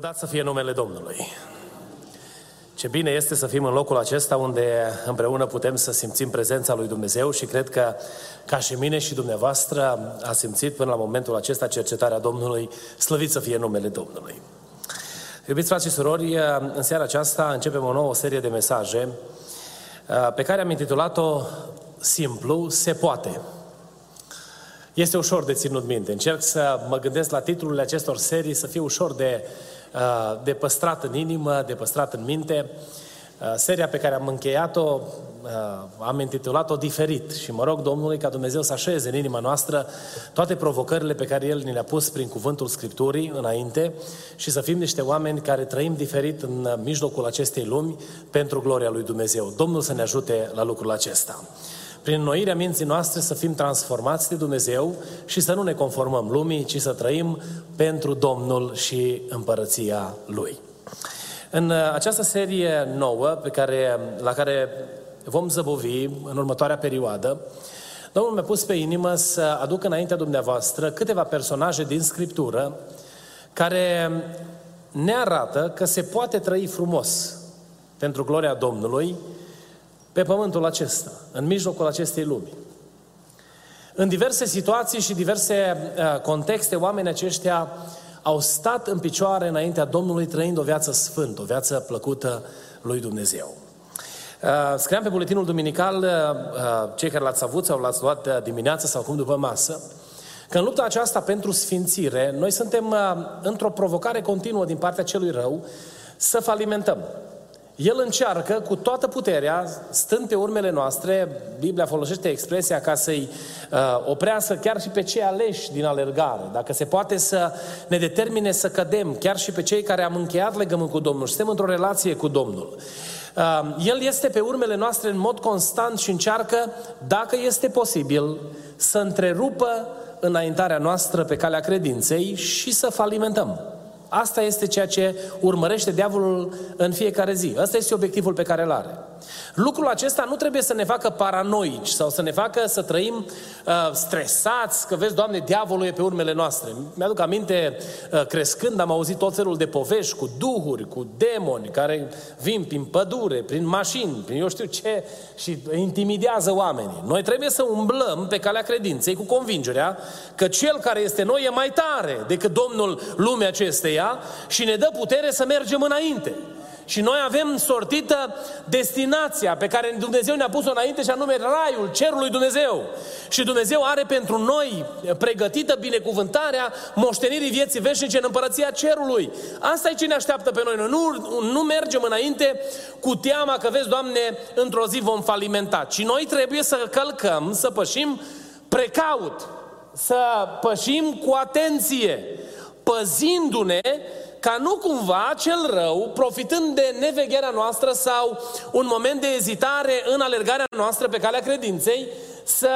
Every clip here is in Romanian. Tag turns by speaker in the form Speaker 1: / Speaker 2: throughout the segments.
Speaker 1: Lăudat să fie numele Domnului. Ce bine este să fim în locul acesta unde împreună putem să simțim prezența lui Dumnezeu și cred că ca și mine și dumneavoastră a simțit până la momentul acesta cercetarea Domnului, slăvit să fie numele Domnului. Iubiți frați și surori, în seara aceasta începem o nouă serie de mesaje pe care am intitulat-o simplu, se poate. Este ușor de ținut minte. Încerc să mă gândesc la titlurile acestor serii să fie ușor de Uh, de păstrat în inimă, de păstrat în minte. Uh, seria pe care am încheiat-o, uh, am intitulat-o diferit și mă rog Domnului ca Dumnezeu să așeze în inima noastră toate provocările pe care El ni le-a pus prin cuvântul Scripturii înainte și să fim niște oameni care trăim diferit în mijlocul acestei lumi pentru gloria lui Dumnezeu. Domnul să ne ajute la lucrul acesta prin noirea minții noastre să fim transformați de Dumnezeu și să nu ne conformăm lumii, ci să trăim pentru Domnul și împărăția Lui. În uh, această serie nouă pe care, la care vom zăbovi în următoarea perioadă, Domnul mi-a pus pe inimă să aduc înaintea dumneavoastră câteva personaje din Scriptură care ne arată că se poate trăi frumos pentru gloria Domnului pe pământul acesta, în mijlocul acestei lumi. În diverse situații și diverse uh, contexte, oamenii aceștia au stat în picioare înaintea Domnului trăind o viață sfântă, o viață plăcută lui Dumnezeu. Uh, scriam pe buletinul duminical, uh, cei care l-ați avut sau l-ați luat dimineața sau cum după masă, că în lupta aceasta pentru sfințire, noi suntem într-o provocare continuă din partea celui rău să falimentăm. El încearcă cu toată puterea, stând pe urmele noastre, Biblia folosește expresia ca să-i uh, oprească chiar și pe cei aleși din alergare. Dacă se poate să ne determine să cădem, chiar și pe cei care am încheiat legământ cu Domnul, suntem într-o relație cu Domnul. Uh, el este pe urmele noastre în mod constant și încearcă, dacă este posibil, să întrerupă înaintarea noastră pe calea credinței și să falimentăm. Asta este ceea ce urmărește diavolul în fiecare zi. Asta este obiectivul pe care îl are. Lucrul acesta nu trebuie să ne facă paranoici sau să ne facă să trăim uh, stresați, că vezi, Doamne, diavolul e pe urmele noastre. Mi-aduc aminte, uh, crescând, am auzit tot felul de povești cu duhuri, cu demoni care vin prin pădure, prin mașini, prin eu știu ce și intimidează oamenii. Noi trebuie să umblăm pe calea credinței cu convingerea că cel care este noi e mai tare decât Domnul lumea acesteia și ne dă putere să mergem înainte. Și noi avem sortită destinația pe care Dumnezeu ne-a pus-o înainte și anume raiul, cerul lui Dumnezeu. Și Dumnezeu are pentru noi pregătită binecuvântarea moștenirii vieții veșnice în împărăția cerului. Asta e ce ne așteaptă pe noi. Noi nu, nu mergem înainte cu teama că, vezi, Doamne, într-o zi vom falimenta. Ci noi trebuie să călcăm, să pășim precaut, să pășim cu atenție, păzindu-ne ca nu cumva cel rău, profitând de nevegherea noastră sau un moment de ezitare în alergarea noastră pe calea credinței, să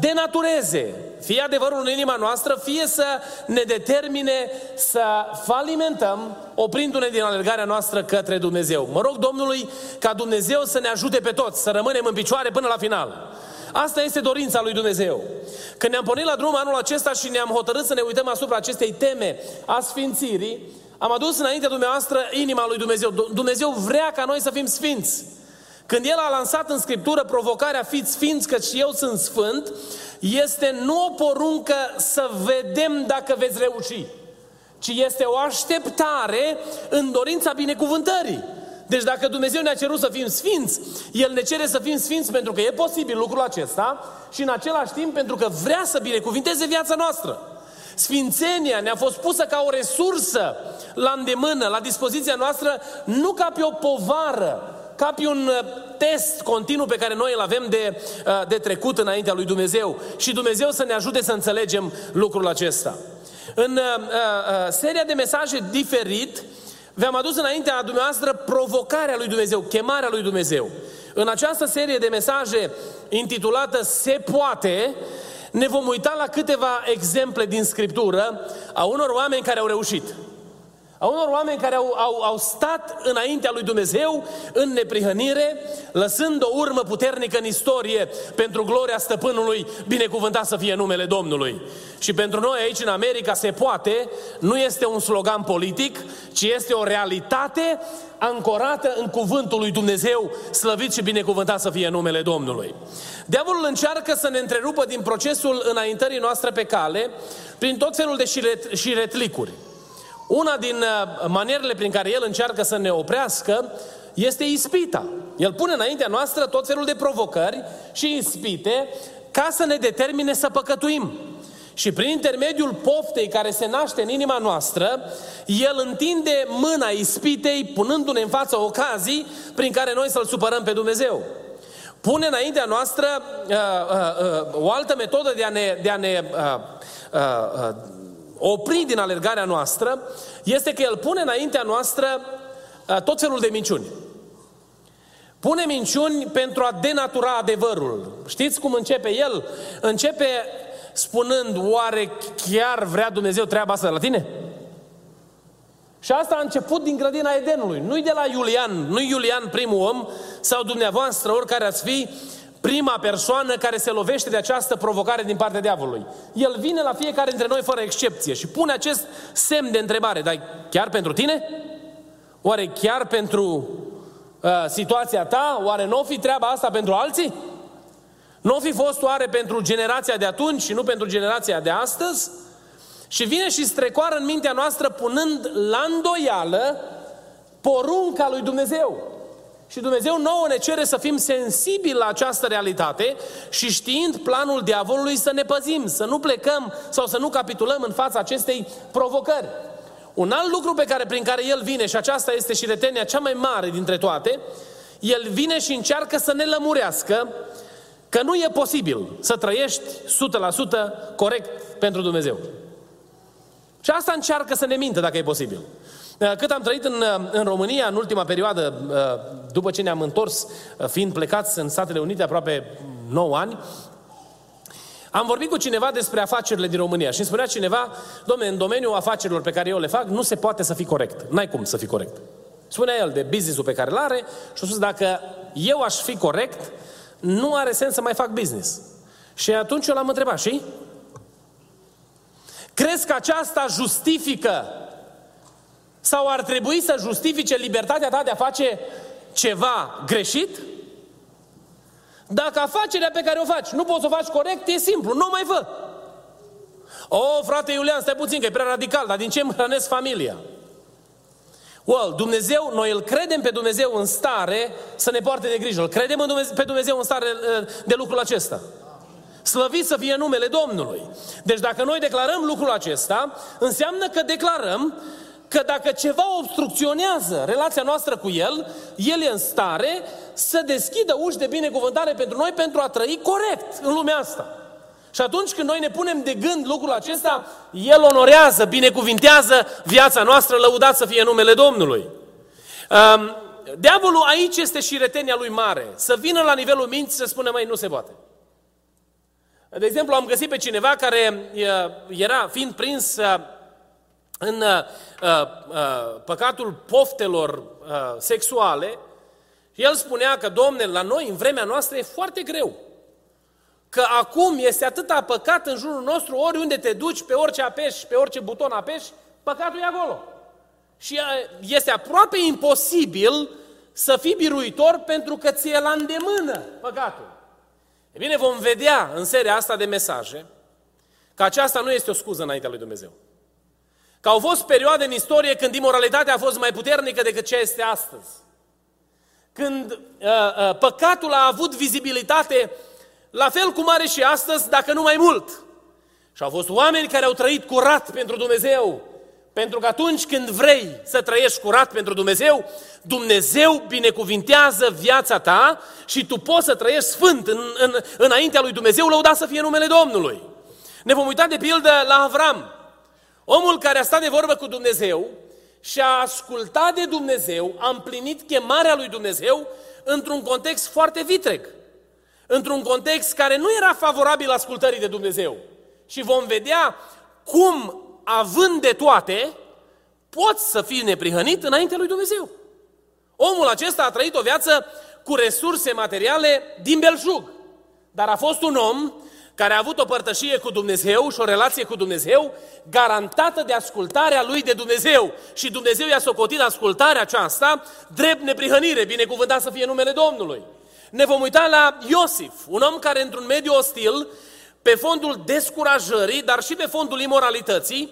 Speaker 1: denatureze fie adevărul în inima noastră, fie să ne determine să falimentăm, oprindu-ne din alergarea noastră către Dumnezeu. Mă rog Domnului ca Dumnezeu să ne ajute pe toți, să rămânem în picioare până la final. Asta este dorința lui Dumnezeu. Când ne-am pornit la drum anul acesta și ne-am hotărât să ne uităm asupra acestei teme a sfințirii, am adus înaintea dumneavoastră inima lui Dumnezeu. Dumnezeu vrea ca noi să fim sfinți. Când El a lansat în Scriptură provocarea fiți sfinți că și eu sunt sfânt, este nu o poruncă să vedem dacă veți reuși, ci este o așteptare în dorința binecuvântării. Deci dacă Dumnezeu ne-a cerut să fim sfinți, El ne cere să fim sfinți pentru că e posibil lucrul acesta și în același timp pentru că vrea să binecuvinteze viața noastră. Sfințenia ne-a fost pusă ca o resursă la îndemână, la dispoziția noastră, nu ca pe o povară, ca pe un uh, test continuu pe care noi îl avem de, uh, de trecut înaintea lui Dumnezeu. Și Dumnezeu să ne ajute să înțelegem lucrul acesta. În uh, uh, seria de mesaje diferit, v-am adus înaintea dumneavoastră provocarea lui Dumnezeu, chemarea lui Dumnezeu. În această serie de mesaje intitulată Se poate, ne vom uita la câteva exemple din Scriptură a unor oameni care au reușit. A unor oameni care au, au, au stat înaintea lui Dumnezeu în neprihănire, lăsând o urmă puternică în istorie pentru gloria stăpânului, binecuvântat să fie numele Domnului. Și pentru noi aici în America se poate, nu este un slogan politic, ci este o realitate ancorată în cuvântul lui Dumnezeu, slăvit și binecuvântat să fie numele Domnului. Diavolul încearcă să ne întrerupă din procesul înaintării noastre pe cale prin tot felul de șiretlicuri. Una din uh, manierele prin care el încearcă să ne oprească este ispita. El pune înaintea noastră tot felul de provocări și ispite ca să ne determine să păcătuim. Și prin intermediul poftei care se naște în inima noastră, El întinde mâna ispitei, punându-ne în față ocazii prin care noi să-L supărăm pe Dumnezeu. Pune înaintea noastră uh, uh, uh, o altă metodă de a ne, de a ne uh, uh, uh, opri din alergarea noastră, este că El pune înaintea noastră uh, tot felul de minciuni. Pune minciuni pentru a denatura adevărul. Știți cum începe El? Începe spunând, oare chiar vrea Dumnezeu treaba asta de la tine? Și asta a început din grădina Edenului. Nu-i de la Iulian, nu Iulian primul om, sau dumneavoastră, oricare ați fi, prima persoană care se lovește de această provocare din partea diavolului. El vine la fiecare dintre noi fără excepție și pune acest semn de întrebare. Dar chiar pentru tine? Oare chiar pentru uh, situația ta? Oare nu o fi treaba asta pentru alții? Nu o fi fost oare pentru generația de atunci și nu pentru generația de astăzi? Și vine și strecoară în mintea noastră punând la îndoială porunca lui Dumnezeu. Și Dumnezeu nouă ne cere să fim sensibili la această realitate și știind planul diavolului să ne păzim, să nu plecăm sau să nu capitulăm în fața acestei provocări. Un alt lucru pe care, prin care el vine, și aceasta este și retenia cea mai mare dintre toate, el vine și încearcă să ne lămurească că nu e posibil să trăiești 100% corect pentru Dumnezeu. Și asta încearcă să ne mintă dacă e posibil. Uh, cât am trăit în, uh, în România în ultima perioadă, uh, după ce ne-am întors, fiind plecați în Statele Unite aproape 9 ani, am vorbit cu cineva despre afacerile din România și îmi spunea cineva, domne, în domeniul afacerilor pe care eu le fac, nu se poate să fii corect. N-ai cum să fii corect. Spunea el de business-ul pe care îl are și a spus, dacă eu aș fi corect, nu are sens să mai fac business. Și atunci eu l-am întrebat, și? Crezi că aceasta justifică sau ar trebui să justifice libertatea ta de a face ceva greșit? Dacă afacerea pe care o faci nu poți să o faci corect, e simplu, nu mai fă. O, oh, frate Iulian, stai puțin, că e prea radical, dar din ce îmi hrănesc familia? Well, Dumnezeu, noi îl credem pe Dumnezeu în stare să ne poarte de grijă. Îl credem în Dumnezeu, pe Dumnezeu în stare uh, de lucrul acesta. Slăvit să fie numele Domnului. Deci dacă noi declarăm lucrul acesta, înseamnă că declarăm că dacă ceva obstrucționează relația noastră cu El, El e în stare să deschidă uși de binecuvântare pentru noi pentru a trăi corect în lumea asta. Și atunci când noi ne punem de gând lucrul acesta, El onorează, binecuvintează viața noastră, lăudat să fie numele Domnului. Um, diavolul aici este și retenia lui mare. Să vină la nivelul minții să spună, mai nu se poate. De exemplu, am găsit pe cineva care era, fiind prins în uh, uh, păcatul poftelor uh, sexuale, el spunea că, domne, la noi, în vremea noastră, e foarte greu. Că acum este atâta păcat în jurul nostru, oriunde te duci, pe orice apeși, pe orice buton apeși, păcatul e acolo. Și uh, este aproape imposibil să fii biruitor pentru că ți-e la îndemână păcatul. E bine, vom vedea în seria asta de mesaje că aceasta nu este o scuză înaintea lui Dumnezeu. Că au fost perioade în istorie când imoralitatea a fost mai puternică decât ce este astăzi. Când uh, uh, păcatul a avut vizibilitate la fel cum are și astăzi, dacă nu mai mult. Și au fost oameni care au trăit curat pentru Dumnezeu. Pentru că atunci când vrei să trăiești curat pentru Dumnezeu, Dumnezeu binecuvintează viața ta și tu poți să trăiești sfânt în, în, înaintea lui Dumnezeu, lăudat să fie numele Domnului. Ne vom uita de pildă la Avram. Omul care a stat de vorbă cu Dumnezeu și a ascultat de Dumnezeu, a împlinit chemarea lui Dumnezeu într-un context foarte vitreg. Într-un context care nu era favorabil ascultării de Dumnezeu. Și vom vedea cum, având de toate, poți să fii neprihănit înainte lui Dumnezeu. Omul acesta a trăit o viață cu resurse materiale din belșug. Dar a fost un om care a avut o părtășie cu Dumnezeu și o relație cu Dumnezeu garantată de ascultarea lui de Dumnezeu. Și Dumnezeu i-a socotit ascultarea aceasta drept neprihănire, binecuvântat să fie numele Domnului. Ne vom uita la Iosif, un om care într-un mediu ostil, pe fondul descurajării, dar și pe fondul imoralității,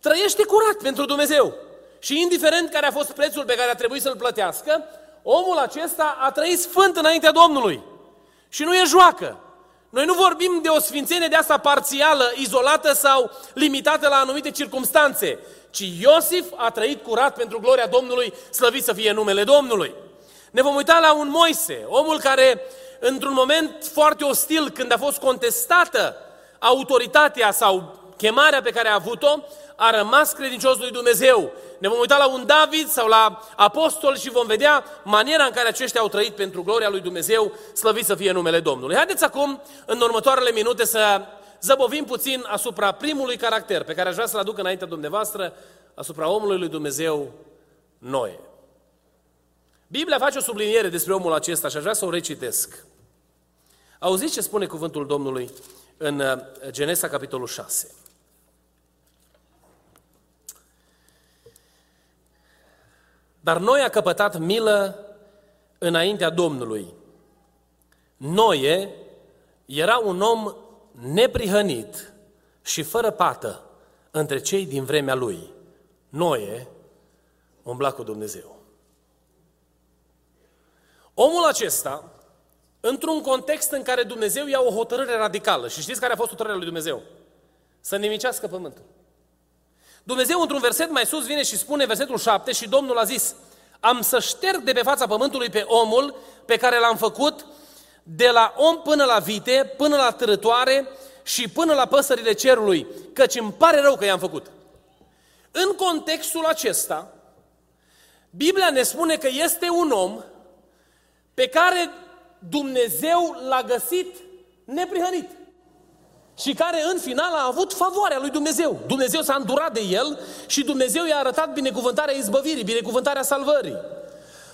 Speaker 1: trăiește curat pentru Dumnezeu. Și indiferent care a fost prețul pe care a trebuit să-l plătească, omul acesta a trăit sfânt înaintea Domnului. Și nu e joacă. Noi nu vorbim de o sfințenie de asta parțială, izolată sau limitată la anumite circumstanțe, ci Iosif a trăit curat pentru gloria Domnului, slăvit să fie numele Domnului. Ne vom uita la un Moise, omul care, într-un moment foarte ostil, când a fost contestată autoritatea sau chemarea pe care a avut-o, a rămas credincios lui Dumnezeu. Ne vom uita la un David sau la apostol și vom vedea maniera în care aceștia au trăit pentru gloria lui Dumnezeu, slăvit să fie numele Domnului. Haideți acum, în următoarele minute, să zăbovim puțin asupra primului caracter pe care aș vrea să-l aduc înaintea dumneavoastră, asupra omului lui Dumnezeu, Noe. Biblia face o subliniere despre omul acesta și aș vrea să o recitesc. Auziți ce spune cuvântul Domnului în uh, Genesa, capitolul 6. Dar noi a căpătat milă înaintea Domnului. Noe era un om neprihănit și fără pată între cei din vremea lui. Noe umbla cu Dumnezeu. Omul acesta, într-un context în care Dumnezeu ia o hotărâre radicală, și știți care a fost hotărârea lui Dumnezeu? Să nimicească pământul. Dumnezeu într-un verset mai sus vine și spune, versetul 7, și Domnul a zis, am să șterg de pe fața pământului pe omul pe care l-am făcut, de la om până la vite, până la târătoare și până la păsările cerului, căci îmi pare rău că i-am făcut. În contextul acesta, Biblia ne spune că este un om pe care Dumnezeu l-a găsit neprihănit și care în final a avut favoarea lui Dumnezeu. Dumnezeu s-a îndurat de el și Dumnezeu i-a arătat binecuvântarea izbăvirii, binecuvântarea salvării.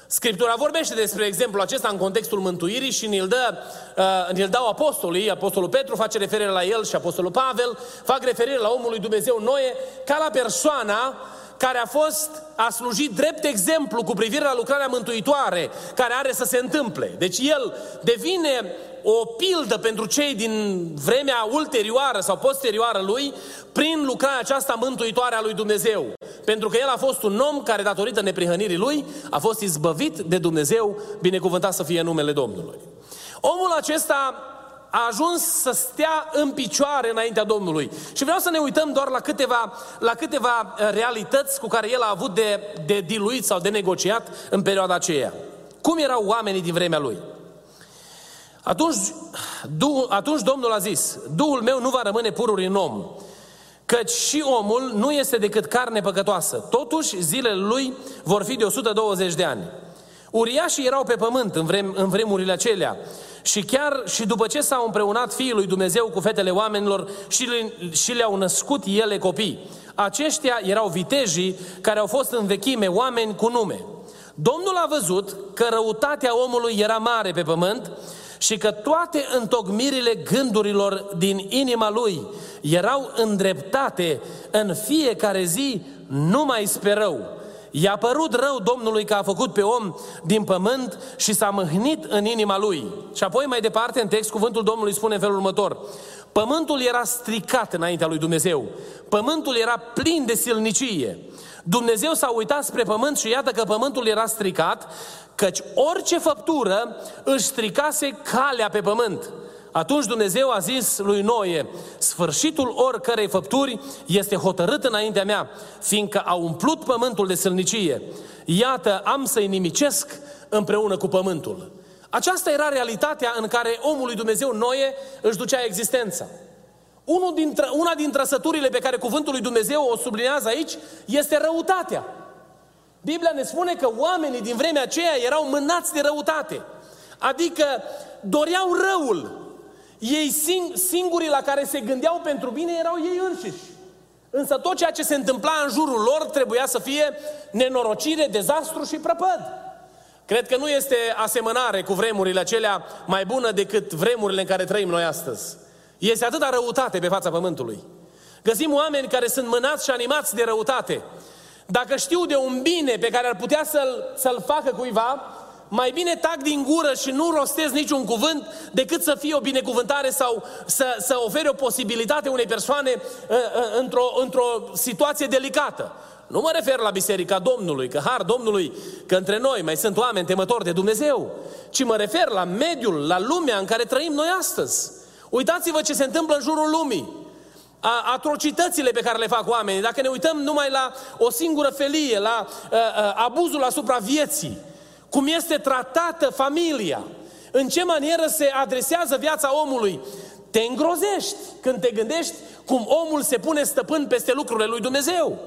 Speaker 1: Scriptura vorbește despre exemplu acesta în contextul mântuirii și ne-l, dă, uh, ne-l dau apostolii, apostolul Petru face referire la el și apostolul Pavel, fac referire la omul lui Dumnezeu Noe ca la persoana care a fost, a slujit drept exemplu cu privire la lucrarea mântuitoare care are să se întâmple. Deci el devine o pildă pentru cei din vremea ulterioară sau posterioară lui prin lucrarea aceasta mântuitoare a lui Dumnezeu. Pentru că el a fost un om care, datorită neprihănirii lui, a fost izbăvit de Dumnezeu, binecuvântat să fie numele Domnului. Omul acesta a ajuns să stea în picioare înaintea Domnului. Și vreau să ne uităm doar la câteva, la câteva uh, realități cu care el a avut de, de diluit sau de negociat în perioada aceea. Cum erau oamenii din vremea lui? Atunci, du, atunci Domnul a zis, Duhul meu nu va rămâne pururi în om, căci și omul nu este decât carne păcătoasă. Totuși, zilele lui vor fi de 120 de ani. Uriașii erau pe pământ în, vrem, în vremurile acelea și chiar și după ce s-au împreunat Fiul lui Dumnezeu cu fetele oamenilor și, le, și le-au născut ele copii. Aceștia erau vitejii care au fost în vechime oameni cu nume. Domnul a văzut că răutatea omului era mare pe pământ și că toate întocmirile gândurilor din inima lui erau îndreptate în fiecare zi numai spre rău. I-a părut rău Domnului că a făcut pe om din pământ și s-a mâhnit în inima lui. Și apoi mai departe în text cuvântul Domnului spune în felul următor. Pământul era stricat înaintea lui Dumnezeu. Pământul era plin de silnicie. Dumnezeu s-a uitat spre pământ și iată că pământul era stricat, căci orice făptură își stricase calea pe pământ. Atunci Dumnezeu a zis lui Noe, sfârșitul oricărei făpturi este hotărât înaintea mea, fiindcă a umplut pământul de sălnicie. Iată, am să-i nimicesc împreună cu pământul. Aceasta era realitatea în care omul lui Dumnezeu Noe își ducea existența. Unul dintre, una din trăsăturile pe care cuvântul lui Dumnezeu o sublinează aici este răutatea. Biblia ne spune că oamenii din vremea aceea erau mânați de răutate. Adică doreau răul. Ei sing- singurii la care se gândeau pentru bine erau ei înșiși. Însă tot ceea ce se întâmpla în jurul lor trebuia să fie nenorocire, dezastru și prăpăd. Cred că nu este asemănare cu vremurile acelea mai bună decât vremurile în care trăim noi astăzi. Este atâta răutate pe fața pământului. Găsim oameni care sunt mânați și animați de răutate. Dacă știu de un bine pe care ar putea să-l, să-l facă cuiva, mai bine tac din gură și nu rostez niciun cuvânt decât să fie o binecuvântare sau să, să ofere o posibilitate unei persoane uh, uh, într-o, într-o situație delicată. Nu mă refer la Biserica Domnului, că har Domnului, că între noi mai sunt oameni temători de Dumnezeu, ci mă refer la mediul, la lumea în care trăim noi astăzi. Uitați-vă ce se întâmplă în jurul lumii. A, atrocitățile pe care le fac oamenii. Dacă ne uităm numai la o singură felie, la a, a, abuzul asupra vieții, cum este tratată familia, în ce manieră se adresează viața omului, te îngrozești când te gândești cum omul se pune stăpân peste lucrurile lui Dumnezeu.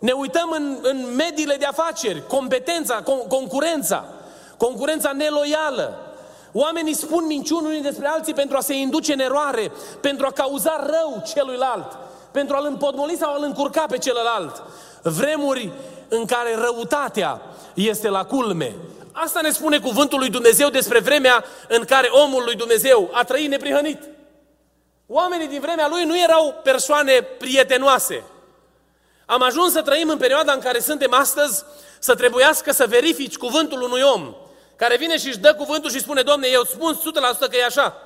Speaker 1: Ne uităm în, în mediile de afaceri, competența, con, concurența, concurența neloială. Oamenii spun minciuni unii despre alții pentru a se induce în eroare, pentru a cauza rău celuilalt, pentru a-l împodmoli sau a-l încurca pe celălalt. Vremuri în care răutatea este la culme. Asta ne spune cuvântul lui Dumnezeu despre vremea în care omul lui Dumnezeu a trăit neprihănit. Oamenii din vremea lui nu erau persoane prietenoase. Am ajuns să trăim în perioada în care suntem astăzi să trebuiască să verifici cuvântul unui om care vine și își dă cuvântul și spune, Domne, eu îți spun 100% că e așa.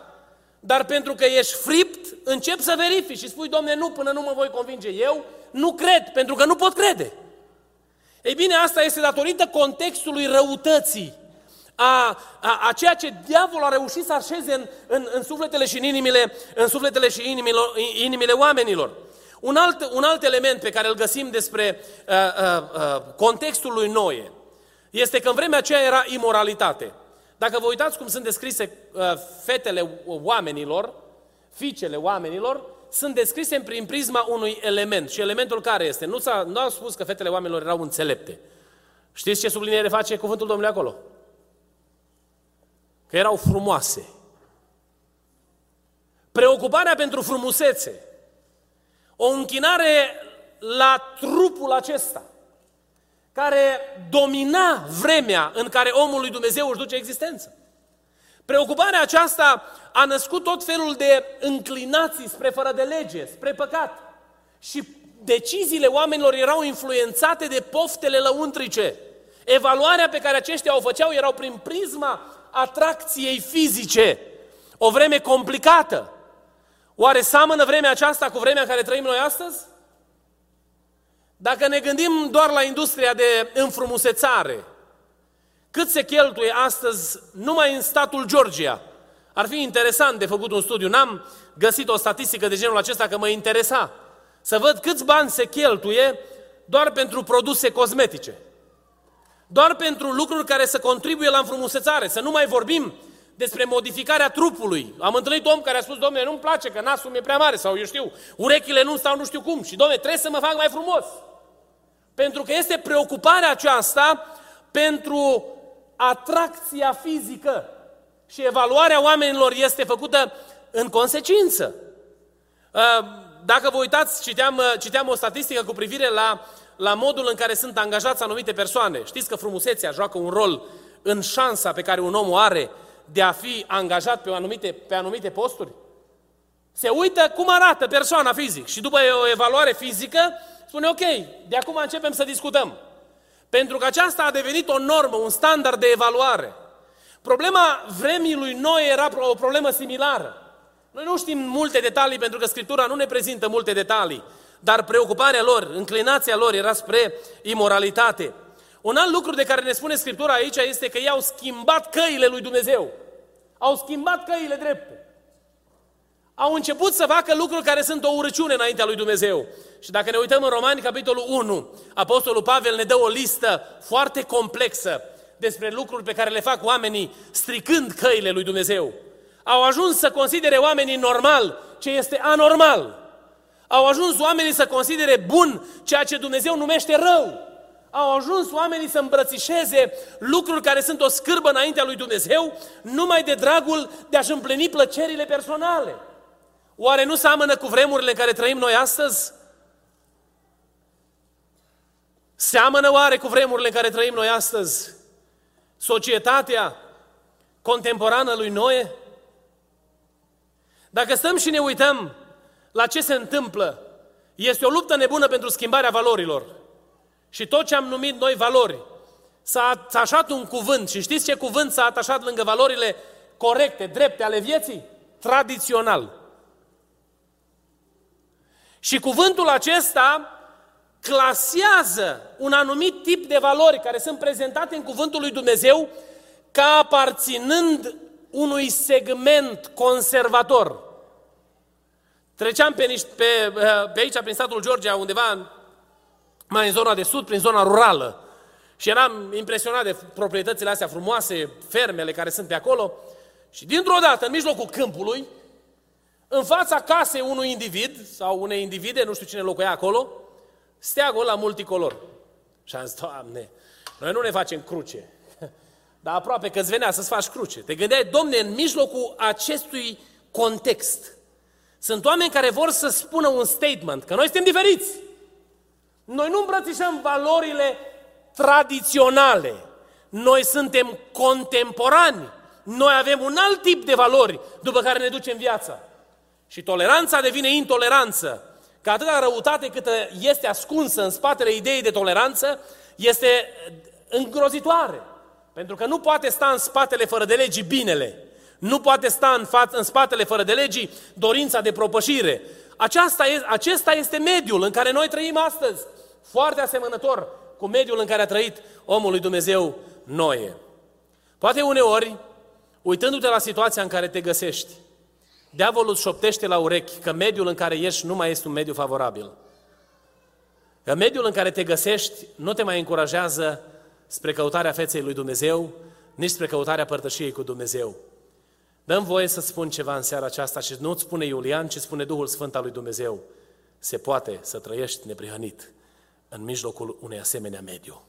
Speaker 1: Dar pentru că ești fript, încep să verifici și spui, Domne, nu, până nu mă voi convinge eu, nu cred, pentru că nu pot crede. Ei bine, asta este datorită contextului răutății, a, a, a ceea ce diavolul a reușit să așeze în, în, în sufletele și în inimile, în sufletele și inimile, inimile oamenilor. Un alt, un alt element pe care îl găsim despre uh, uh, uh, contextul lui Noe este că în vremea aceea era imoralitate. Dacă vă uitați cum sunt descrise uh, fetele oamenilor, fiicele oamenilor, sunt descrise prin prisma unui element. Și elementul care este? Nu, s-a, nu au spus că fetele oamenilor erau înțelepte. Știți ce subliniere face cuvântul Domnului acolo? Că erau frumoase. Preocuparea pentru frumusețe. O închinare la trupul acesta, care domina vremea în care omul lui Dumnezeu își duce existență. Preocuparea aceasta a născut tot felul de înclinații spre fără de lege, spre păcat. Și deciziile oamenilor erau influențate de poftele lăuntrice. Evaluarea pe care aceștia o făceau erau prin prisma atracției fizice. O vreme complicată. Oare seamănă vremea aceasta cu vremea în care trăim noi astăzi? Dacă ne gândim doar la industria de înfrumusețare, cât se cheltuie astăzi numai în statul Georgia? Ar fi interesant de făcut un studiu. N-am găsit o statistică de genul acesta că mă interesa. Să văd câți bani se cheltuie doar pentru produse cosmetice. Doar pentru lucruri care să contribuie la înfrumusețare. Să nu mai vorbim despre modificarea trupului. Am întâlnit om care a spus, domnule, nu-mi place că nasul mi-e prea mare sau eu știu, urechile nu stau nu știu cum și domnule, trebuie să mă fac mai frumos. Pentru că este preocuparea aceasta pentru atracția fizică și evaluarea oamenilor este făcută în consecință. Uh, dacă vă uitați, citeam, uh, citeam o statistică cu privire la, la modul în care sunt angajați anumite persoane. Știți că frumusețea joacă un rol în șansa pe care un om o are de a fi angajat pe anumite, pe anumite posturi? Se uită cum arată persoana fizic și după o evaluare fizică spune ok, de acum începem să discutăm. Pentru că aceasta a devenit o normă, un standard de evaluare. Problema vremii lui Noe era o problemă similară. Noi nu știm multe detalii pentru că Scriptura nu ne prezintă multe detalii, dar preocuparea lor, înclinația lor era spre imoralitate. Un alt lucru de care ne spune Scriptura aici este că ei au schimbat căile lui Dumnezeu. Au schimbat căile drepte. Au început să facă lucruri care sunt o urăciune înaintea lui Dumnezeu. Și dacă ne uităm în Romani, capitolul 1, Apostolul Pavel ne dă o listă foarte complexă despre lucruri pe care le fac oamenii stricând căile lui Dumnezeu. Au ajuns să considere oamenii normal ce este anormal. Au ajuns oamenii să considere bun ceea ce Dumnezeu numește rău. au ajuns oamenii să îmbrățișeze lucruri care sunt o scârbă înaintea lui Dumnezeu, numai de dragul de a-și împlini plăcerile personale. Oare nu seamănă cu vremurile în care trăim noi astăzi? Seamănă oare cu vremurile în care trăim noi astăzi? Societatea contemporană lui Noe? Dacă stăm și ne uităm la ce se întâmplă, este o luptă nebună pentru schimbarea valorilor. Și tot ce am numit noi valori, s-a atașat un cuvânt. Și știți ce cuvânt s-a atașat lângă valorile corecte, drepte ale vieții? Tradițional. Și cuvântul acesta clasează un anumit tip de valori care sunt prezentate în cuvântul lui Dumnezeu ca aparținând unui segment conservator. Treceam pe, niște, pe, pe aici, prin statul Georgia, undeva mai în zona de sud, prin zona rurală. Și eram impresionat de proprietățile astea frumoase, fermele care sunt pe acolo. Și dintr-o dată, în mijlocul câmpului, în fața casei unui individ sau unei individe, nu știu cine locuia acolo, steagul la multicolor. Și am zis, Doamne, noi nu ne facem cruce. Dar aproape că îți venea să-ți faci cruce. Te gândeai, domne, în mijlocul acestui context, sunt oameni care vor să spună un statement, că noi suntem diferiți. Noi nu îmbrățișăm valorile tradiționale. Noi suntem contemporani. Noi avem un alt tip de valori după care ne ducem viața. Și toleranța devine intoleranță. Că atâta răutate cât este ascunsă în spatele ideii de toleranță este îngrozitoare. Pentru că nu poate sta în spatele fără de legii binele. Nu poate sta în, fa- în spatele fără de legii dorința de propășire. Aceasta este, acesta este mediul în care noi trăim astăzi. Foarte asemănător cu mediul în care a trăit omul lui Dumnezeu Noe. Poate uneori, uitându-te la situația în care te găsești, diavolul șoptește la urechi că mediul în care ești nu mai este un mediu favorabil. Că mediul în care te găsești nu te mai încurajează spre căutarea feței lui Dumnezeu, nici spre căutarea părtășiei cu Dumnezeu. Dăm voie să spun ceva în seara aceasta și nu-ți spune Iulian, ci spune Duhul Sfânt al lui Dumnezeu. Se poate să trăiești neprihănit în mijlocul unei asemenea mediu.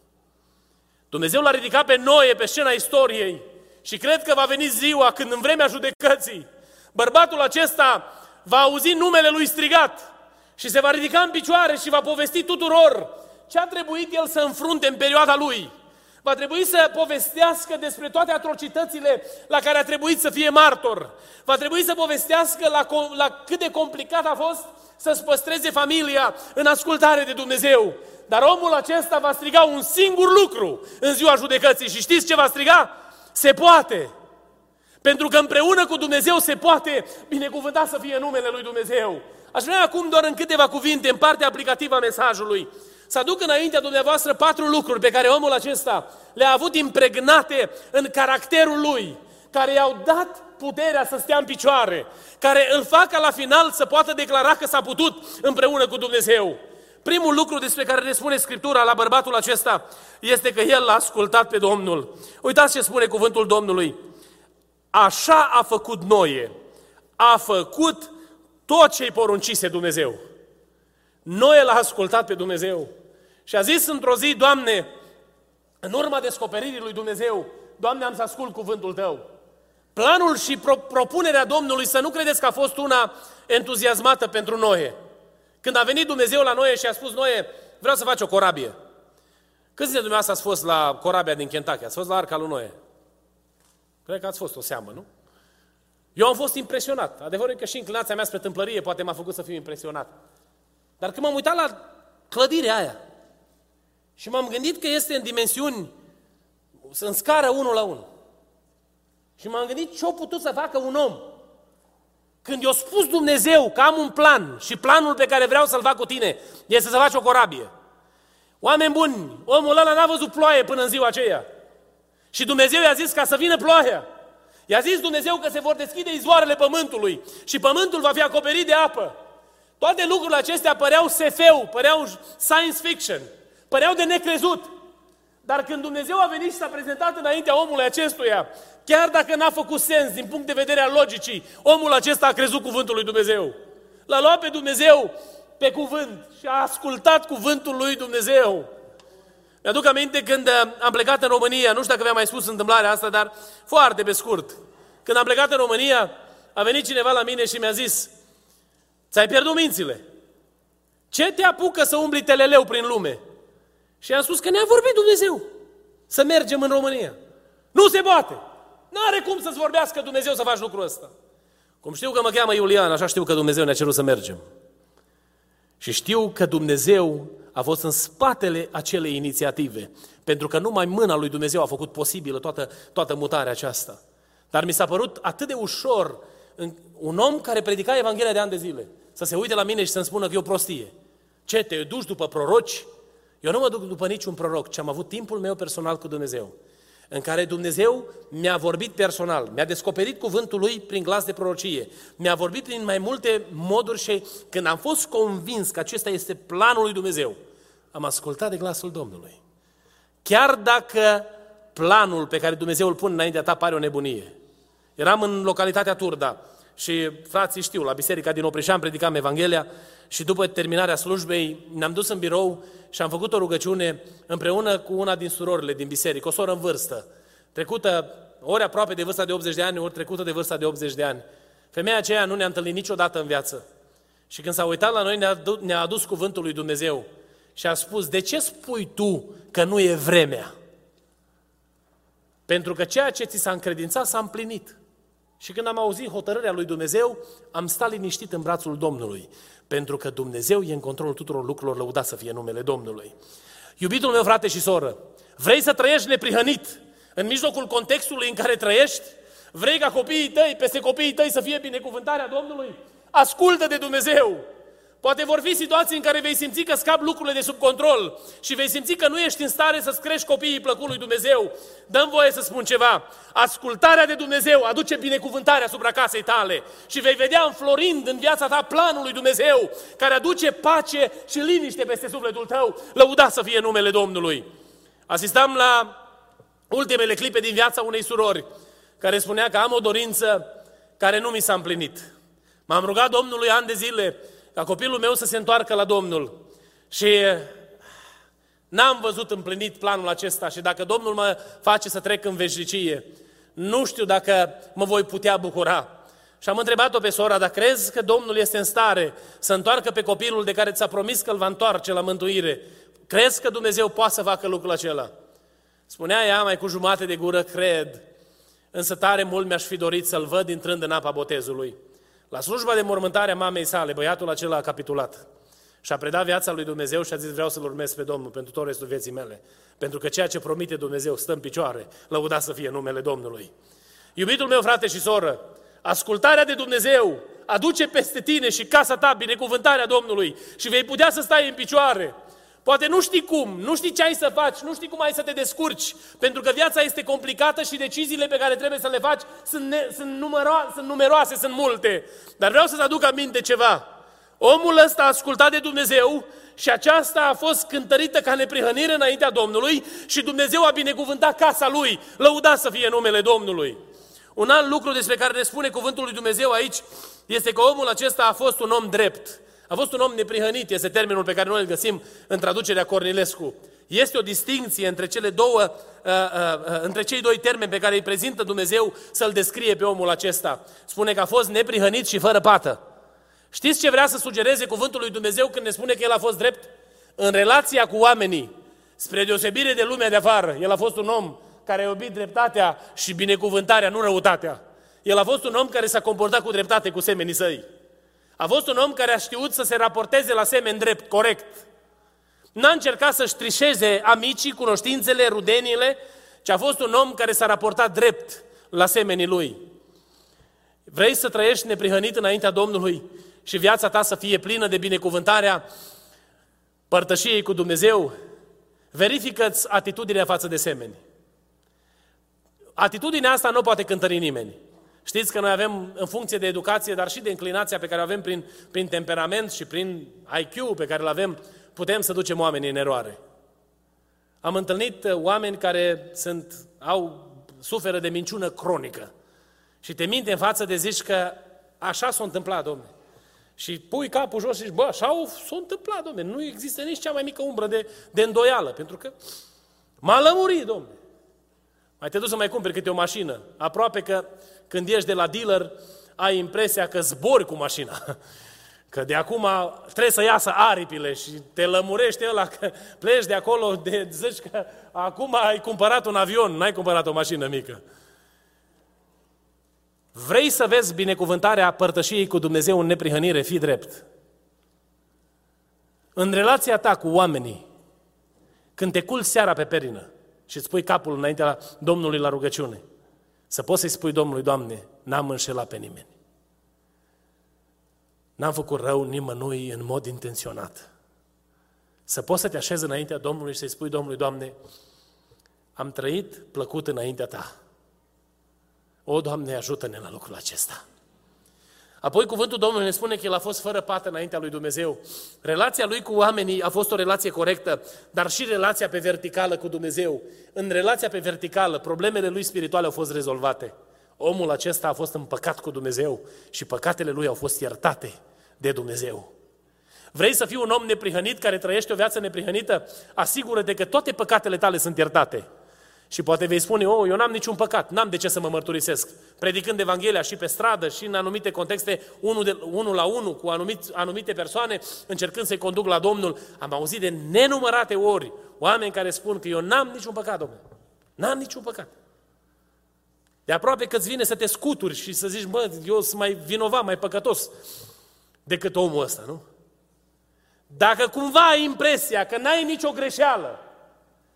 Speaker 1: Dumnezeu l-a ridicat pe Noe pe scena istoriei și cred că va veni ziua când în vremea judecății bărbatul acesta va auzi numele lui strigat și se va ridica în picioare și va povesti tuturor ce a trebuit el să înfrunte în perioada lui. Va trebui să povestească despre toate atrocitățile la care a trebuit să fie martor. Va trebui să povestească la, la cât de complicat a fost să-ți păstreze familia în ascultare de Dumnezeu. Dar omul acesta va striga un singur lucru în ziua judecății. Și știți ce va striga? Se poate! Pentru că împreună cu Dumnezeu se poate binecuvânta să fie numele lui Dumnezeu. Aș vrea acum doar în câteva cuvinte, în partea aplicativă a mesajului, să aduc înaintea dumneavoastră patru lucruri pe care omul acesta le-a avut impregnate în caracterul lui, care i-au dat puterea să stea în picioare, care îl fac ca la final să poată declara că s-a putut împreună cu Dumnezeu. Primul lucru despre care ne spune Scriptura la bărbatul acesta este că el l-a ascultat pe Domnul. Uitați ce spune cuvântul Domnului. Așa a făcut Noe. A făcut tot ce-i poruncise Dumnezeu. Noe l-a ascultat pe Dumnezeu și a zis într-o zi, Doamne, în urma descoperirii lui Dumnezeu, Doamne, am să ascult cuvântul Tău. Planul și pro- propunerea Domnului, să nu credeți că a fost una entuziasmată pentru Noe. Când a venit Dumnezeu la Noe și a spus, Noe, vreau să faci o corabie. Câți dintre dumneavoastră ați fost la corabia din Kentucky? Ați fost la arca lui Noe? Cred că ați fost o seamă, nu? Eu am fost impresionat. Adevărul e că și înclinația mea spre tâmplărie poate m-a făcut să fiu impresionat. Dar când m-am uitat la clădirea aia și m-am gândit că este în dimensiuni, în scară unul la unul. Și m-am gândit ce a putut să facă un om. Când i-a spus Dumnezeu că am un plan și planul pe care vreau să-l fac cu tine este să faci o corabie. Oameni buni, omul ăla n-a văzut ploaie până în ziua aceea. Și Dumnezeu i-a zis ca să vină ploaia. I-a zis Dumnezeu că se vor deschide izvoarele pământului și pământul va fi acoperit de apă. Toate lucrurile acestea păreau SF, păreau science fiction, păreau de necrezut. Dar când Dumnezeu a venit și s-a prezentat înaintea omului acestuia, chiar dacă n-a făcut sens din punct de vedere al logicii, omul acesta a crezut cuvântul lui Dumnezeu. L-a luat pe Dumnezeu pe cuvânt și a ascultat cuvântul lui Dumnezeu. Mi-aduc aminte când uh, am plecat în România, nu știu dacă v-am mai spus întâmplarea asta, dar foarte pe scurt. Când am plecat în România, a venit cineva la mine și mi-a zis, ți-ai pierdut mințile. Ce te apucă să umbli teleleu prin lume? Și am spus că ne-a vorbit Dumnezeu să mergem în România. Nu se poate! N-are cum să-ți vorbească Dumnezeu să faci lucrul ăsta. Cum știu că mă cheamă Iulian, așa știu că Dumnezeu ne-a cerut să mergem. Și știu că Dumnezeu a fost în spatele acelei inițiative, pentru că numai mâna lui Dumnezeu a făcut posibilă toată, toată mutarea aceasta. Dar mi s-a părut atât de ușor un om care predica Evanghelia de ani de zile, să se uite la mine și să-mi spună că e o prostie. Ce, te duci după proroci? Eu nu mă duc după niciun proroc, ci am avut timpul meu personal cu Dumnezeu, în care Dumnezeu mi-a vorbit personal, mi-a descoperit cuvântul Lui prin glas de prorocie, mi-a vorbit prin mai multe moduri și când am fost convins că acesta este planul lui Dumnezeu, am ascultat de glasul Domnului. Chiar dacă planul pe care Dumnezeu îl pune înaintea ta pare o nebunie. Eram în localitatea Turda și frații știu, la biserica din Opreșan predicam Evanghelia și după terminarea slujbei ne-am dus în birou și am făcut o rugăciune împreună cu una din surorile din biserică, o soră în vârstă, trecută ori aproape de vârsta de 80 de ani, ori trecută de vârsta de 80 de ani. Femeia aceea nu ne-a întâlnit niciodată în viață. Și când s-a uitat la noi, ne-a, ne-a adus cuvântul lui Dumnezeu și a spus, de ce spui tu că nu e vremea? Pentru că ceea ce ți s-a încredințat s-a împlinit. Și când am auzit hotărârea lui Dumnezeu, am stat liniștit în brațul Domnului, pentru că Dumnezeu e în controlul tuturor lucrurilor, lăudat să fie numele Domnului. Iubitul meu frate și soră, vrei să trăiești neprihănit în mijlocul contextului în care trăiești? Vrei ca copiii tăi, peste copiii tăi să fie binecuvântarea Domnului? Ascultă de Dumnezeu! Poate vor fi situații în care vei simți că scap lucrurile de sub control și vei simți că nu ești în stare să-ți crești copiii plăcut lui Dumnezeu. Dăm voie să spun ceva. Ascultarea de Dumnezeu aduce binecuvântarea asupra casei tale și vei vedea înflorind în viața ta planul lui Dumnezeu care aduce pace și liniște peste sufletul tău. Lăuda să fie numele Domnului. Asistam la ultimele clipe din viața unei surori care spunea că am o dorință care nu mi s-a împlinit. M-am rugat Domnului ani de zile ca copilul meu să se întoarcă la Domnul. Și n-am văzut împlinit planul acesta și dacă Domnul mă face să trec în veșnicie, nu știu dacă mă voi putea bucura. Și am întrebat-o pe sora, dar crezi că Domnul este în stare să întoarcă pe copilul de care ți-a promis că îl va întoarce la mântuire? Crezi că Dumnezeu poate să facă lucrul acela? Spunea ea mai cu jumate de gură, cred, însă tare mult mi-aș fi dorit să-l văd intrând în apa botezului. La slujba de mormântare a mamei sale, băiatul acela a capitulat și a predat viața lui Dumnezeu și a zis vreau să-L urmez pe Domnul pentru tot restul vieții mele. Pentru că ceea ce promite Dumnezeu stă în picioare, lăuda să fie numele Domnului. Iubitul meu frate și soră, ascultarea de Dumnezeu aduce peste tine și casa ta binecuvântarea Domnului și vei putea să stai în picioare. Poate nu știi cum, nu știi ce ai să faci, nu știi cum ai să te descurci, pentru că viața este complicată și deciziile pe care trebuie să le faci sunt, ne, sunt, numero- sunt numeroase, sunt multe. Dar vreau să-ți aduc aminte ceva. Omul ăsta a ascultat de Dumnezeu și aceasta a fost cântărită ca neprihănire înaintea Domnului și Dumnezeu a binecuvântat casa lui. Lăuda să fie numele Domnului. Un alt lucru despre care ne spune cuvântul lui Dumnezeu aici este că omul acesta a fost un om drept. A fost un om neprihănit, este termenul pe care noi îl găsim în traducerea Cornilescu. Este o distinție între cele două, uh, uh, uh, între cei doi termeni pe care îi prezintă Dumnezeu să-l descrie pe omul acesta. Spune că a fost neprihănit și fără pată. Știți ce vrea să sugereze cuvântul lui Dumnezeu când ne spune că el a fost drept? În relația cu oamenii, spre deosebire de lumea de afară, el a fost un om care a iubit dreptatea și binecuvântarea, nu răutatea. El a fost un om care s-a comportat cu dreptate cu semenii săi. A fost un om care a știut să se raporteze la semeni drept, corect. N-a încercat să-și trișeze amicii, cunoștințele, rudenile, ci a fost un om care s-a raportat drept la semenii lui. Vrei să trăiești neprihănit înaintea Domnului și viața ta să fie plină de binecuvântarea părtășiei cu Dumnezeu? Verifică-ți atitudinea față de semeni. Atitudinea asta nu poate cântări nimeni. Știți că noi avem, în funcție de educație, dar și de inclinația pe care o avem prin, prin temperament și prin IQ pe care îl avem, putem să ducem oamenii în eroare. Am întâlnit uh, oameni care sunt, au, suferă de minciună cronică și te minte în față de zici că așa s-a întâmplat, domne. Și pui capul jos și zici, bă, așa s-a întâmplat, domne, nu există nici cea mai mică umbră de, de îndoială, pentru că M-a lămurit, domnule. Mai te duci să mai cumperi câte o mașină. Aproape că când ești de la dealer, ai impresia că zbori cu mașina. Că de acum trebuie să iasă aripile și te lămurește ăla că pleci de acolo, de, zici că acum ai cumpărat un avion, n-ai cumpărat o mașină mică. Vrei să vezi binecuvântarea părtășiei cu Dumnezeu în neprihănire, fii drept. În relația ta cu oamenii, când te culci seara pe perină și îți pui capul înaintea Domnului la rugăciune, să poți să-i spui Domnului, Doamne, n-am înșelat pe nimeni. N-am făcut rău nimănui în mod intenționat. Să poți să te așezi înaintea Domnului și să-i spui Domnului, Doamne, am trăit plăcut înaintea Ta. O, Doamne, ajută-ne la lucrul acesta. Apoi cuvântul Domnului ne spune că el a fost fără pată înaintea lui Dumnezeu. Relația lui cu oamenii a fost o relație corectă, dar și relația pe verticală cu Dumnezeu. În relația pe verticală, problemele lui spirituale au fost rezolvate. Omul acesta a fost împăcat cu Dumnezeu și păcatele lui au fost iertate de Dumnezeu. Vrei să fii un om neprihănit care trăiește o viață neprihănită? Asigură-te că toate păcatele tale sunt iertate. Și poate vei spune, oh, eu n-am niciun păcat, n-am de ce să mă mărturisesc. Predicând Evanghelia și pe stradă și în anumite contexte, unul, de, unul la unul, cu anumit, anumite persoane, încercând să-i conduc la Domnul, am auzit de nenumărate ori oameni care spun că eu n-am niciun păcat, domnule. N-am niciun păcat. De aproape că îți vine să te scuturi și să zici, bă, eu sunt mai vinovat, mai păcătos decât omul ăsta, nu? Dacă cumva ai impresia că n-ai nicio greșeală,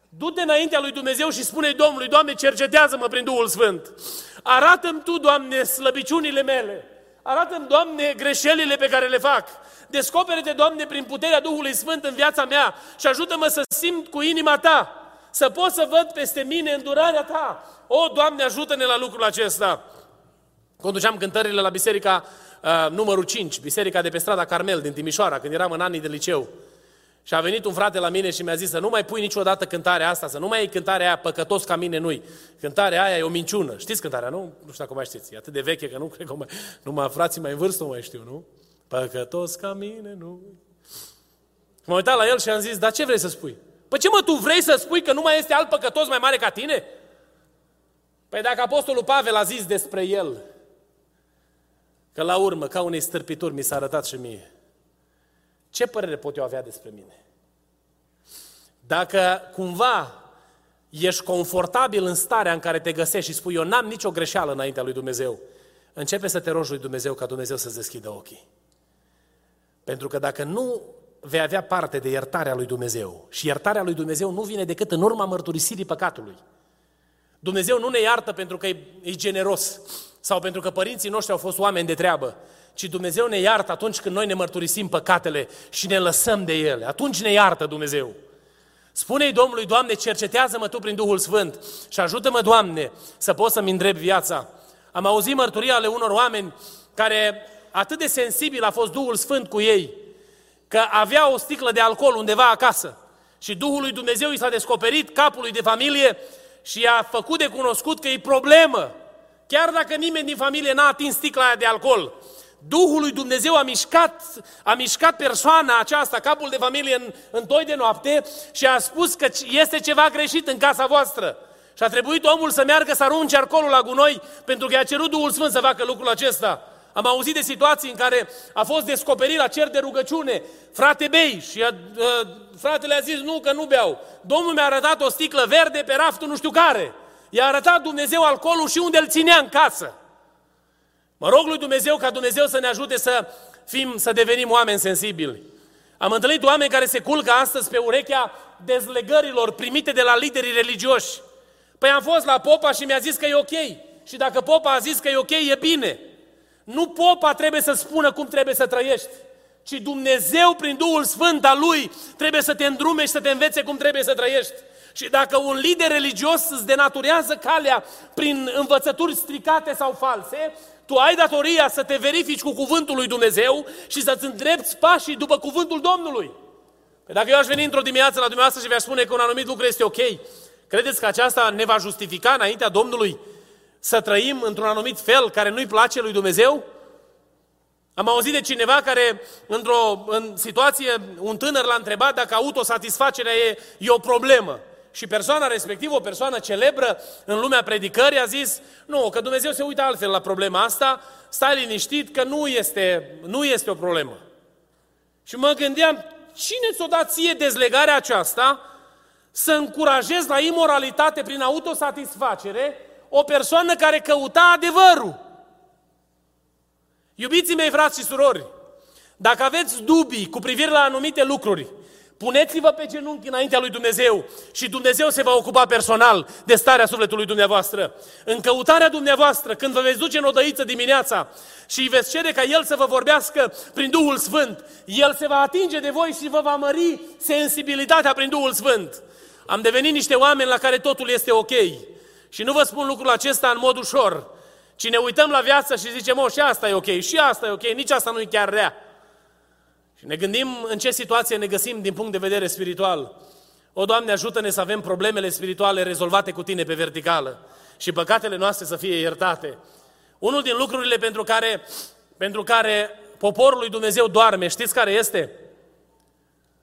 Speaker 1: Du-te înaintea lui Dumnezeu și spune Domnului, Doamne, cercetează-mă prin Duhul Sfânt. Arată-mi Tu, Doamne, slăbiciunile mele. Arată-mi, Doamne, greșelile pe care le fac. Descopere-te, Doamne, prin puterea Duhului Sfânt în viața mea și ajută-mă să simt cu inima Ta, să pot să văd peste mine îndurarea Ta. O, Doamne, ajută-ne la lucrul acesta. Conduceam cântările la biserica uh, numărul 5, biserica de pe strada Carmel din Timișoara, când eram în anii de liceu. Și a venit un frate la mine și mi-a zis să nu mai pui niciodată cântarea asta, să nu mai iei cântarea aia păcătos ca mine nu Cântarea aia e o minciună. Știți cântarea, nu? Nu știu dacă mai știți. E atât de veche că nu cred că mai, numai frații mai în vârstă mai știu, nu? Păcătos ca mine nu M-am uitat la el și am zis, dar ce vrei să spui? Păi ce mă, tu vrei să spui că nu mai este alt păcătos mai mare ca tine? Păi dacă Apostolul Pavel a zis despre el, că la urmă, ca unei stârpituri, mi s-a arătat și mie. Ce părere pot eu avea despre mine? Dacă cumva ești confortabil în starea în care te găsești și spui eu n-am nicio greșeală înaintea lui Dumnezeu, începe să te rogi lui Dumnezeu ca Dumnezeu să-ți deschidă ochii. Pentru că dacă nu vei avea parte de iertarea lui Dumnezeu și iertarea lui Dumnezeu nu vine decât în urma mărturisirii păcatului. Dumnezeu nu ne iartă pentru că e, e generos sau pentru că părinții noștri au fost oameni de treabă, ci Dumnezeu ne iartă atunci când noi ne mărturisim păcatele și ne lăsăm de ele. Atunci ne iartă Dumnezeu. Spune-i Domnului, Doamne, cercetează-mă Tu prin Duhul Sfânt și ajută-mă, Doamne, să pot să-mi îndrept viața. Am auzit mărturia ale unor oameni care atât de sensibil a fost Duhul Sfânt cu ei, că avea o sticlă de alcool undeva acasă și Duhul lui Dumnezeu i s-a descoperit capului de familie și i-a făcut de cunoscut că e problemă. Chiar dacă nimeni din familie n-a atins sticla aia de alcool, Duhul lui Dumnezeu a mișcat, a mișcat persoana aceasta, capul de familie, în, în doi de noapte și a spus că este ceva greșit în casa voastră. Și a trebuit omul să meargă să arunce arcolul la gunoi pentru că i-a cerut Duhul Sfânt să facă lucrul acesta. Am auzit de situații în care a fost descoperit la cer de rugăciune, frate bei, și a, a, fratele a zis nu, că nu beau. Domnul mi-a arătat o sticlă verde pe raftul nu știu care. I-a arătat Dumnezeu alcoolul și unde îl ținea în casă. Mă rog lui Dumnezeu ca Dumnezeu să ne ajute să fim, să devenim oameni sensibili. Am întâlnit oameni care se culcă astăzi pe urechea dezlegărilor primite de la liderii religioși. Păi am fost la popa și mi-a zis că e ok. Și dacă popa a zis că e ok, e bine. Nu popa trebuie să spună cum trebuie să trăiești, ci Dumnezeu prin Duhul Sfânt al Lui trebuie să te îndrume și să te învețe cum trebuie să trăiești. Și dacă un lider religios îți denaturează calea prin învățături stricate sau false, tu ai datoria să te verifici cu cuvântul lui Dumnezeu și să-ți îndrepți pașii după cuvântul Domnului. Păi dacă eu aș veni într-o dimineață la dumneavoastră și vi-aș spune că un anumit lucru este ok, credeți că aceasta ne va justifica înaintea Domnului să trăim într-un anumit fel care nu-i place lui Dumnezeu? Am auzit de cineva care, într-o în situație, un tânăr l-a întrebat dacă autosatisfacerea e, e o problemă. Și persoana respectivă, o persoană celebră în lumea predicării, a zis, nu, că Dumnezeu se uită altfel la problema asta, stai liniștit că nu este, nu este o problemă. Și mă gândeam, cine ți-o dat ție dezlegarea aceasta să încurajezi la imoralitate prin autosatisfacere o persoană care căuta adevărul? Iubiții mei, frați și surori, dacă aveți dubii cu privire la anumite lucruri, Puneți-vă pe genunchi înaintea lui Dumnezeu și Dumnezeu se va ocupa personal de starea sufletului dumneavoastră. În căutarea dumneavoastră, când vă veți duce în odăiță dimineața și îi veți cere ca El să vă vorbească prin Duhul Sfânt, El se va atinge de voi și vă va mări sensibilitatea prin Duhul Sfânt. Am devenit niște oameni la care totul este ok. Și nu vă spun lucrul acesta în mod ușor, ci ne uităm la viață și zicem, o, și asta e ok, și asta e ok, nici asta nu e chiar rea. Și ne gândim în ce situație ne găsim din punct de vedere spiritual. O, Doamne, ajută-ne să avem problemele spirituale rezolvate cu Tine pe verticală și păcatele noastre să fie iertate. Unul din lucrurile pentru care, pentru care poporul lui Dumnezeu doarme, știți care este?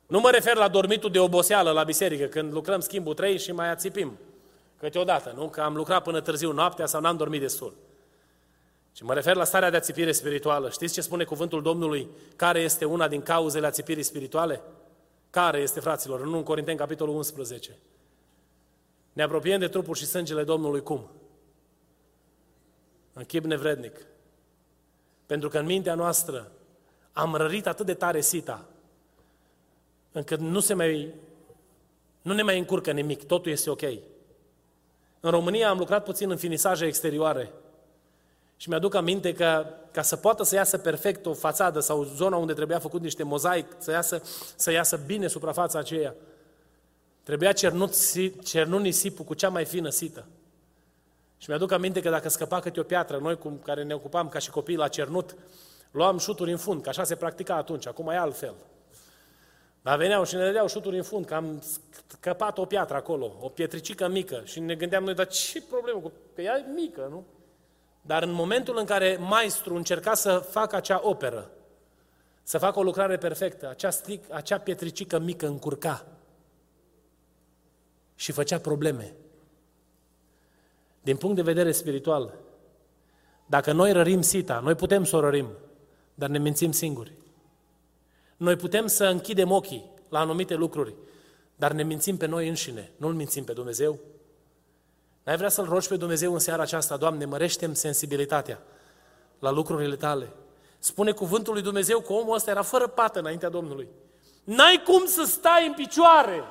Speaker 1: Nu mă refer la dormitul de oboseală la biserică, când lucrăm schimbul 3 și mai ațipim câteodată, nu? Că am lucrat până târziu noaptea sau n-am dormit destul. Și mă refer la starea de ațipire spirituală. Știți ce spune cuvântul Domnului? Care este una din cauzele ațipirii spirituale? Care este, fraților? În 1 Corinteni, capitolul 11. Ne apropiem de trupul și sângele Domnului cum? În chip nevrednic. Pentru că în mintea noastră am rărit atât de tare sita, încât nu, se mai, nu ne mai încurcă nimic, totul este ok. În România am lucrat puțin în finisaje exterioare, și mi-aduc aminte că ca să poată să iasă perfect o fațadă sau zona unde trebuia făcut niște mozaic, să iasă, să iasă bine suprafața aceea, trebuia cernut, cernut nisipul cu cea mai fină sită. Și mi-aduc aminte că dacă scăpa câte o piatră, noi cu care ne ocupam ca și copii la cernut, luam șuturi în fund, că așa se practica atunci, acum e altfel. Dar veneau și ne dădeau șuturi în fund, că am scăpat o piatră acolo, o pietricică mică și ne gândeam noi, dar ce problemă, că ea e mică, nu? Dar în momentul în care maestru încerca să facă acea operă, să facă o lucrare perfectă, acea, stic, acea pietricică mică încurca și făcea probleme. Din punct de vedere spiritual, dacă noi rărim sita, noi putem să o rărim, dar ne mințim singuri. Noi putem să închidem ochii la anumite lucruri, dar ne mințim pe noi înșine, nu-L mințim pe Dumnezeu. N-ai vrea să-L rogi pe Dumnezeu în seara aceasta, Doamne, mărește sensibilitatea la lucrurile Tale. Spune cuvântul lui Dumnezeu că omul ăsta era fără pată înaintea Domnului. N-ai cum să stai în picioare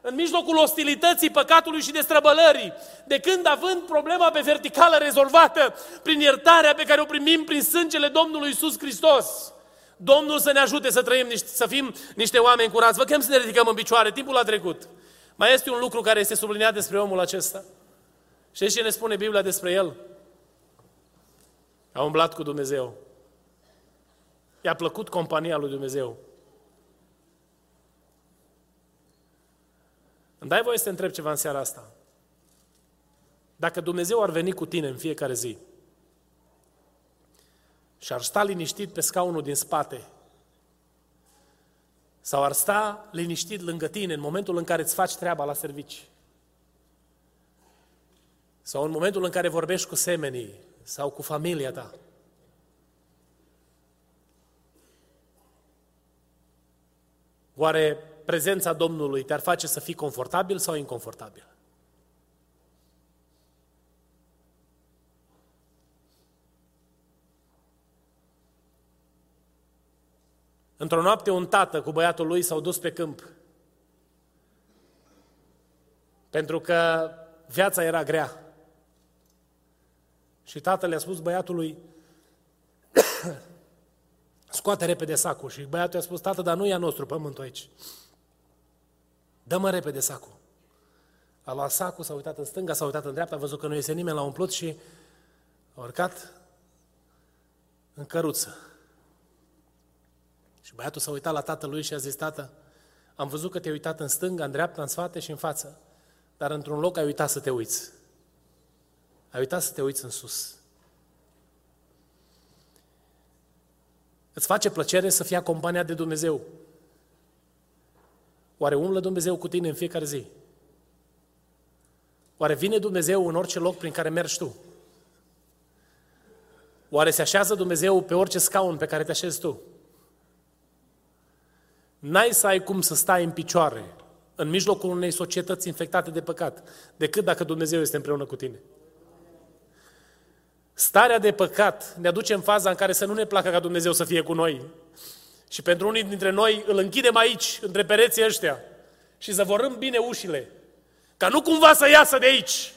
Speaker 1: în mijlocul ostilității, păcatului și destrăbălării, de când având problema pe verticală rezolvată prin iertarea pe care o primim prin sângele Domnului Isus Hristos. Domnul să ne ajute să trăim, să fim niște oameni curați. Vă chem să ne ridicăm în picioare, timpul a trecut. Mai este un lucru care este subliniat despre omul acesta. Știți ce ne spune Biblia despre el? A umblat cu Dumnezeu. I-a plăcut compania lui Dumnezeu. Îmi dai voie să te întreb ceva în seara asta. Dacă Dumnezeu ar veni cu tine în fiecare zi și ar sta liniștit pe scaunul din spate sau ar sta liniștit lângă tine în momentul în care îți faci treaba la servici sau în momentul în care vorbești cu semenii sau cu familia ta. Oare prezența Domnului te-ar face să fii confortabil sau inconfortabil? Într-o noapte un tată cu băiatul lui s-au dus pe câmp. Pentru că viața era grea. Și tatăl i-a spus băiatului, scoate repede sacul. Și băiatul i-a spus, tată, dar nu e a nostru pământul aici. Dă-mă repede sacul. A luat sacul, s-a uitat în stânga, s-a uitat în dreapta, a văzut că nu iese nimeni, l-a umplut și a urcat în căruță. Și băiatul s-a uitat la tatălui și a zis, tată, am văzut că te-ai uitat în stânga, în dreapta, în spate și în față, dar într-un loc ai uitat să te uiți. Ai uitat să te uiți în sus. Îți face plăcere să fii acompaniat de Dumnezeu. Oare umblă Dumnezeu cu tine în fiecare zi? Oare vine Dumnezeu în orice loc prin care mergi tu? Oare se așează Dumnezeu pe orice scaun pe care te așezi tu? N-ai să ai cum să stai în picioare în mijlocul unei societăți infectate de păcat, decât dacă Dumnezeu este împreună cu tine. Starea de păcat ne aduce în faza în care să nu ne placă ca Dumnezeu să fie cu noi. Și pentru unii dintre noi îl închidem aici, între pereții ăștia, și zăvorâm bine ușile, ca nu cumva să iasă de aici.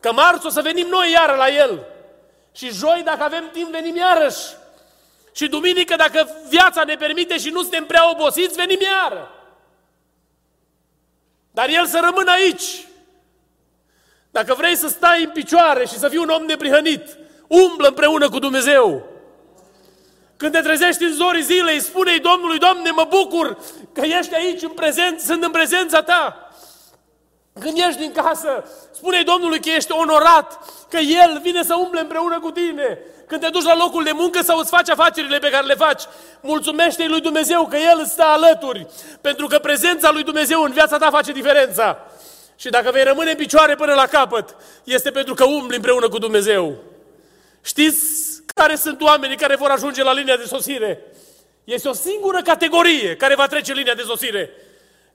Speaker 1: Că marți o să venim noi iară la el. Și joi, dacă avem timp, venim iarăși. Și duminică, dacă viața ne permite și nu suntem prea obosiți, venim iară. Dar el să rămână aici. Dacă vrei să stai în picioare și să fii un om neprihănit, umblă împreună cu Dumnezeu. Când te trezești în zorii zilei, spune-i Domnului, Doamne, mă bucur că ești aici în prezent, sunt în prezența Ta. Când ești din casă, spune-i Domnului că ești onorat, că El vine să umble împreună cu tine. Când te duci la locul de muncă sau îți faci afacerile pe care le faci, mulțumește-i lui Dumnezeu că El îți stă alături, pentru că prezența lui Dumnezeu în viața ta face diferența. Și dacă vei rămâne în picioare până la capăt, este pentru că umbli împreună cu Dumnezeu. Știți care sunt oamenii care vor ajunge la linia de sosire? Este o singură categorie care va trece linia de sosire.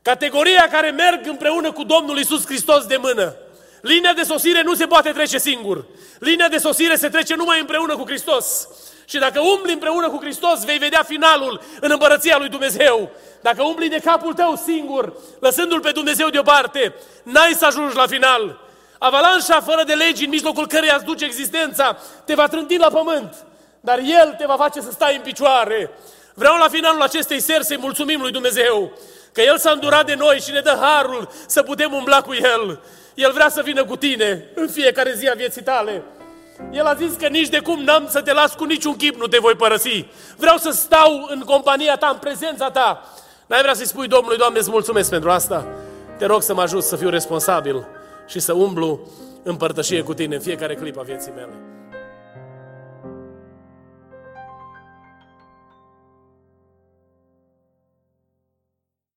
Speaker 1: Categoria care merg împreună cu Domnul Isus Hristos de mână. Linia de sosire nu se poate trece singur. Linia de sosire se trece numai împreună cu Hristos. Și dacă umbli împreună cu Hristos, vei vedea finalul în împărăția lui Dumnezeu. Dacă umbli de capul tău singur, lăsându-L pe Dumnezeu deoparte, n-ai să ajungi la final. Avalanșa fără de legi în mijlocul căreia îți duce existența te va trânti la pământ, dar El te va face să stai în picioare. Vreau la finalul acestei seri să-i mulțumim lui Dumnezeu că El s-a îndurat de noi și ne dă harul să putem umbla cu El. El vrea să vină cu tine în fiecare zi a vieții tale. El a zis că nici de cum n-am să te las cu niciun chip, nu te voi părăsi. Vreau să stau în compania ta, în prezența ta. N-ai vrea să-i spui Domnului, Doamne, îți mulțumesc pentru asta. Te rog să mă ajut să fiu responsabil și să umblu în părtășie cu tine în fiecare clip a vieții mele.